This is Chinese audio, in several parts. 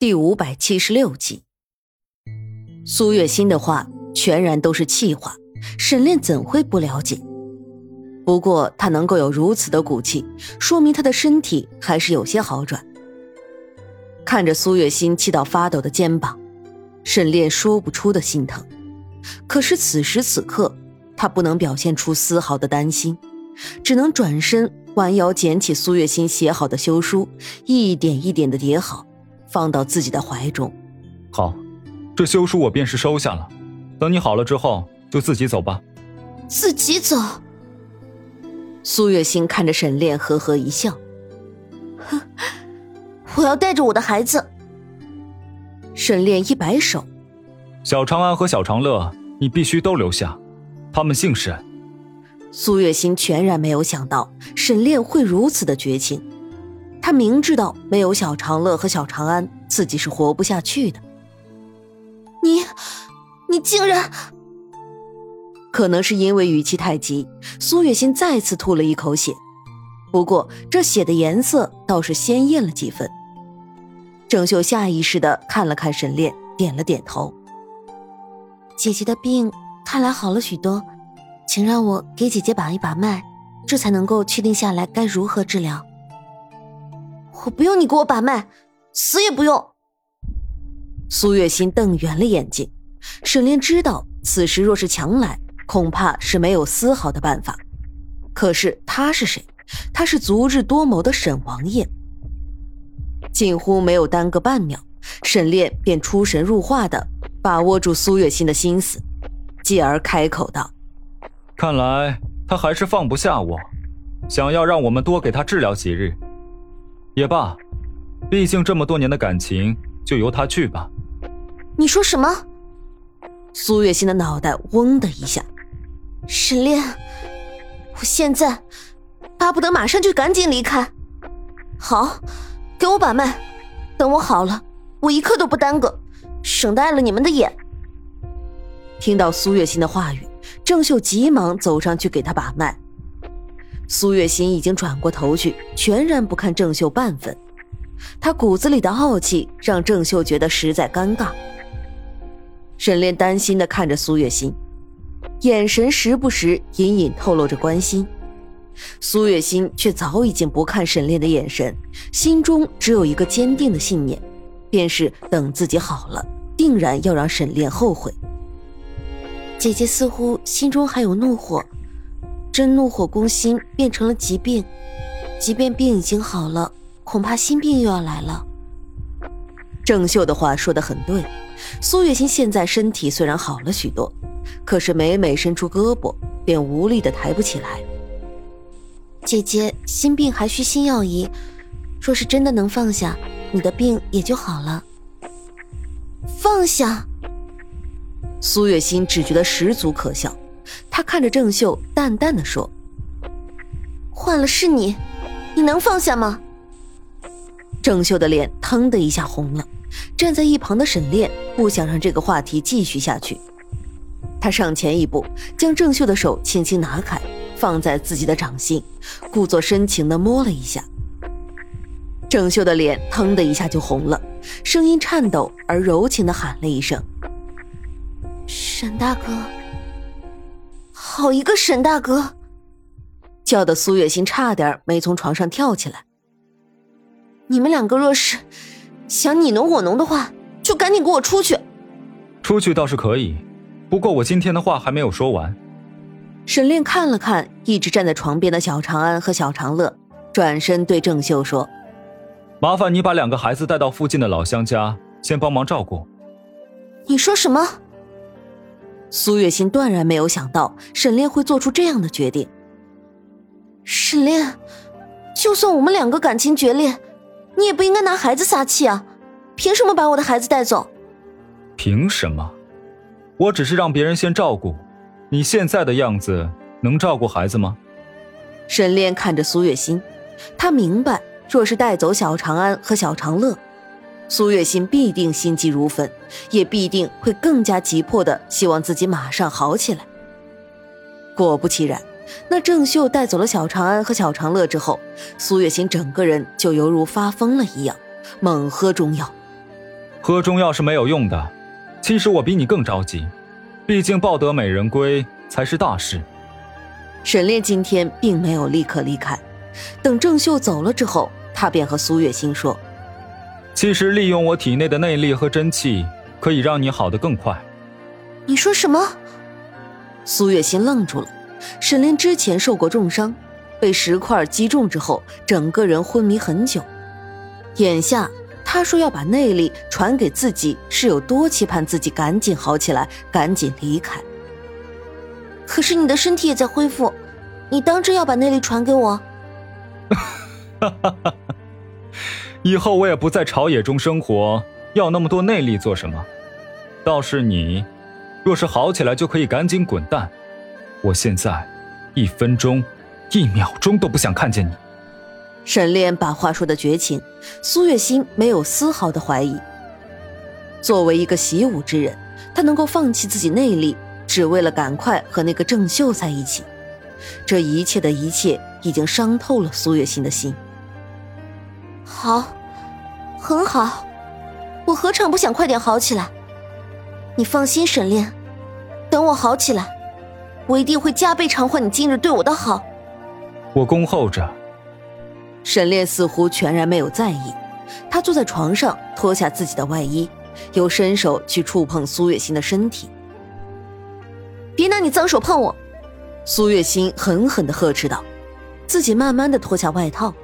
第五百七十六集，苏月心的话全然都是气话，沈炼怎会不了解？不过他能够有如此的骨气，说明他的身体还是有些好转。看着苏月心气到发抖的肩膀，沈炼说不出的心疼。可是此时此刻，他不能表现出丝毫的担心，只能转身弯腰捡起苏月心写好的休书，一点一点的叠好。放到自己的怀中，好，这休书我便是收下了。等你好了之后，就自己走吧。自己走。苏月心看着沈炼，呵呵一笑，哼，我要带着我的孩子。沈炼一摆手，小长安和小长乐，你必须都留下，他们姓沈。苏月心全然没有想到沈炼会如此的绝情。他明知道没有小长乐和小长安，自己是活不下去的。你，你竟然……可能是因为语气太急，苏月心再次吐了一口血。不过这血的颜色倒是鲜艳了几分。郑秀下意识的看了看沈炼，点了点头。姐姐的病看来好了许多，请让我给姐姐把一把脉，这才能够确定下来该如何治疗。我不用你给我把脉，死也不用。苏月心瞪圆了眼睛，沈炼知道此时若是强来，恐怕是没有丝毫的办法。可是他是谁？他是足智多谋的沈王爷。近乎没有耽搁半秒，沈炼便出神入化的把握住苏月心的心思，继而开口道：“看来他还是放不下我，想要让我们多给他治疗几日。”也罢，毕竟这么多年的感情，就由他去吧。你说什么？苏月心的脑袋嗡的一下。沈炼，我现在巴不得马上就赶紧离开。好，给我把脉，等我好了，我一刻都不耽搁，省得碍了你们的眼。听到苏月心的话语，郑秀急忙走上去给他把脉。苏月心已经转过头去，全然不看郑秀半分。他骨子里的傲气让郑秀觉得实在尴尬。沈炼担心的看着苏月心，眼神时不时隐隐透露着关心。苏月心却早已经不看沈炼的眼神，心中只有一个坚定的信念，便是等自己好了，定然要让沈炼后悔。姐姐似乎心中还有怒火。真怒火攻心变成了疾病，即便病已经好了，恐怕心病又要来了。郑秀的话说的很对，苏月心现在身体虽然好了许多，可是每每伸出胳膊，便无力的抬不起来。姐姐心病还需心药医，若是真的能放下，你的病也就好了。放下？苏月心只觉得十足可笑。他看着郑秀，淡淡的说：“换了是你，你能放下吗？”郑秀的脸腾的一下红了。站在一旁的沈炼不想让这个话题继续下去，他上前一步，将郑秀的手轻轻拿开，放在自己的掌心，故作深情的摸了一下。郑秀的脸腾的一下就红了，声音颤抖而柔情的喊了一声：“沈大哥。”好一个沈大哥，叫的苏月心差点没从床上跳起来。你们两个若是想你侬我侬的话，就赶紧给我出去。出去倒是可以，不过我今天的话还没有说完。沈炼看了看一直站在床边的小长安和小长乐，转身对郑秀说：“麻烦你把两个孩子带到附近的老乡家，先帮忙照顾。”你说什么？苏月心断然没有想到沈炼会做出这样的决定。沈炼，就算我们两个感情决裂，你也不应该拿孩子撒气啊！凭什么把我的孩子带走？凭什么？我只是让别人先照顾。你现在的样子能照顾孩子吗？沈炼看着苏月心，他明白，若是带走小长安和小长乐。苏月心必定心急如焚，也必定会更加急迫的希望自己马上好起来。果不其然，那郑秀带走了小长安和小长乐之后，苏月心整个人就犹如发疯了一样，猛喝中药。喝中药是没有用的。其实我比你更着急，毕竟抱得美人归才是大事。沈炼今天并没有立刻离开，等郑秀走了之后，他便和苏月心说：“其实利用我体内的内力和真气，可以让你好的更快。”你说什么？苏月心愣住了。沈炼之前受过重伤，被石块击中之后，整个人昏迷很久。眼下他说要把内力传给自己，是有多期盼自己赶紧好起来，赶紧离开。可是你的身体也在恢复，你当真要把内力传给我？哈哈哈哈！以后我也不在朝野中生活，要那么多内力做什么？倒是你，若是好起来，就可以赶紧滚蛋。我现在一分钟、一秒钟都不想看见你。沈炼把话说的绝情，苏月心没有丝毫的怀疑。作为一个习武之人，他能够放弃自己内力。只为了赶快和那个郑秀在一起，这一切的一切已经伤透了苏月心的心。好，很好，我何尝不想快点好起来？你放心，沈炼，等我好起来，我一定会加倍偿还你今日对我的好。我恭候着。沈炼似乎全然没有在意，他坐在床上，脱下自己的外衣，又伸手去触碰苏月心的身体。别拿你脏手碰我！苏月心狠狠的呵斥道，自己慢慢的脱下外套。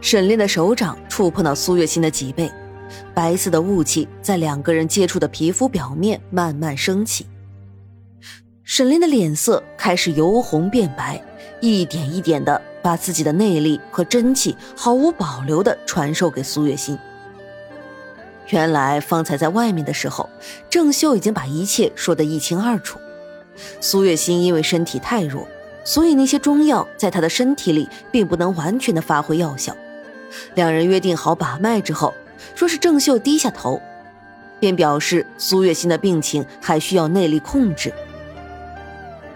沈炼的手掌触碰到苏月心的脊背，白色的雾气在两个人接触的皮肤表面慢慢升起。沈炼的脸色开始由红变白，一点一点的把自己的内力和真气毫无保留的传授给苏月心。原来方才在外面的时候，郑秀已经把一切说得一清二楚。苏月心因为身体太弱，所以那些中药在她的身体里并不能完全的发挥药效。两人约定好把脉之后，说是郑秀低下头，便表示苏月心的病情还需要内力控制。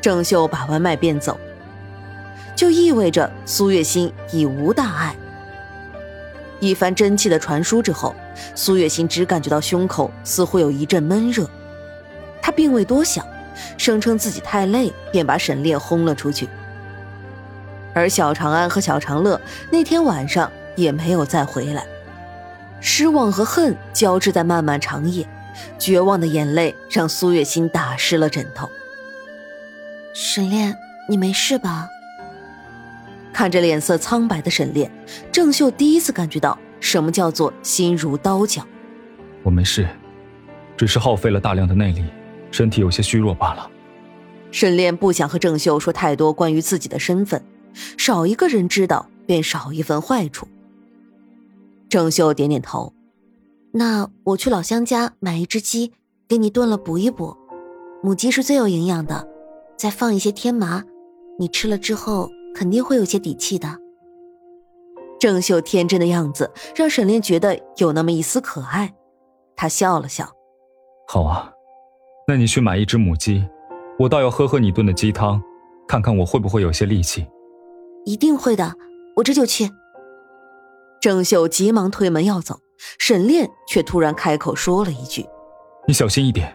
郑秀把完脉便走，就意味着苏月心已无大碍。一番真气的传输之后，苏月心只感觉到胸口似乎有一阵闷热，她并未多想。声称自己太累，便把沈炼轰了出去。而小长安和小长乐那天晚上也没有再回来，失望和恨交织在漫漫长夜，绝望的眼泪让苏月心打湿了枕头。沈炼，你没事吧？看着脸色苍白的沈炼，郑秀第一次感觉到什么叫做心如刀绞。我没事，只是耗费了大量的内力。身体有些虚弱罢了。沈炼不想和郑秀说太多关于自己的身份，少一个人知道便少一份坏处。郑秀点点头，那我去老乡家买一只鸡，给你炖了补一补。母鸡是最有营养的，再放一些天麻，你吃了之后肯定会有些底气的。郑秀天真的样子让沈炼觉得有那么一丝可爱，他笑了笑，好啊。那你去买一只母鸡，我倒要喝喝你炖的鸡汤，看看我会不会有些力气。一定会的，我这就去。郑秀急忙推门要走，沈炼却突然开口说了一句：“你小心一点。”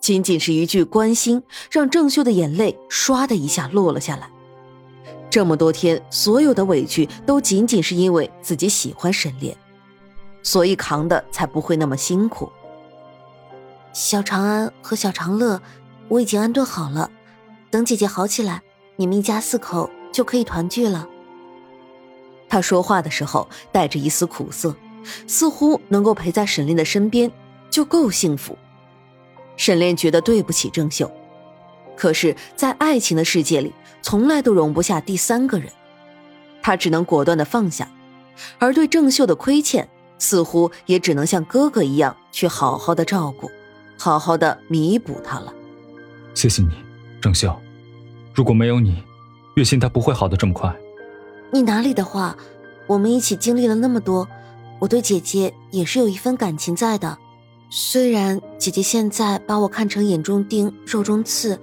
仅仅是一句关心，让郑秀的眼泪唰的一下落了下来。这么多天，所有的委屈都仅仅是因为自己喜欢沈炼，所以扛的才不会那么辛苦。小长安和小长乐，我已经安顿好了。等姐姐好起来，你们一家四口就可以团聚了。他说话的时候带着一丝苦涩，似乎能够陪在沈炼的身边就够幸福。沈炼觉得对不起郑秀，可是，在爱情的世界里，从来都容不下第三个人，他只能果断的放下，而对郑秀的亏欠，似乎也只能像哥哥一样去好好的照顾。好好的弥补他了，谢谢你，郑秀。如果没有你，月心她不会好的这么快。你哪里的话，我们一起经历了那么多，我对姐姐也是有一份感情在的。虽然姐姐现在把我看成眼中钉、肉中刺，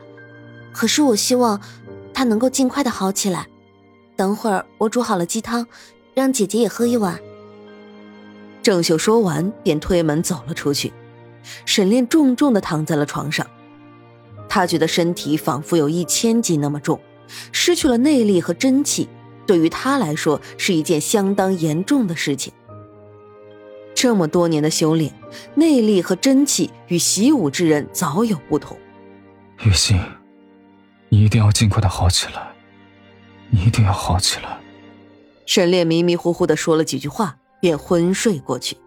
可是我希望她能够尽快的好起来。等会儿我煮好了鸡汤，让姐姐也喝一碗。郑秀说完，便推门走了出去。沈炼重重的躺在了床上，他觉得身体仿佛有一千斤那么重，失去了内力和真气，对于他来说是一件相当严重的事情。这么多年的修炼，内力和真气与习武之人早有不同。雨欣，你一定要尽快的好起来，你一定要好起来。沈炼迷迷糊糊的说了几句话，便昏睡过去。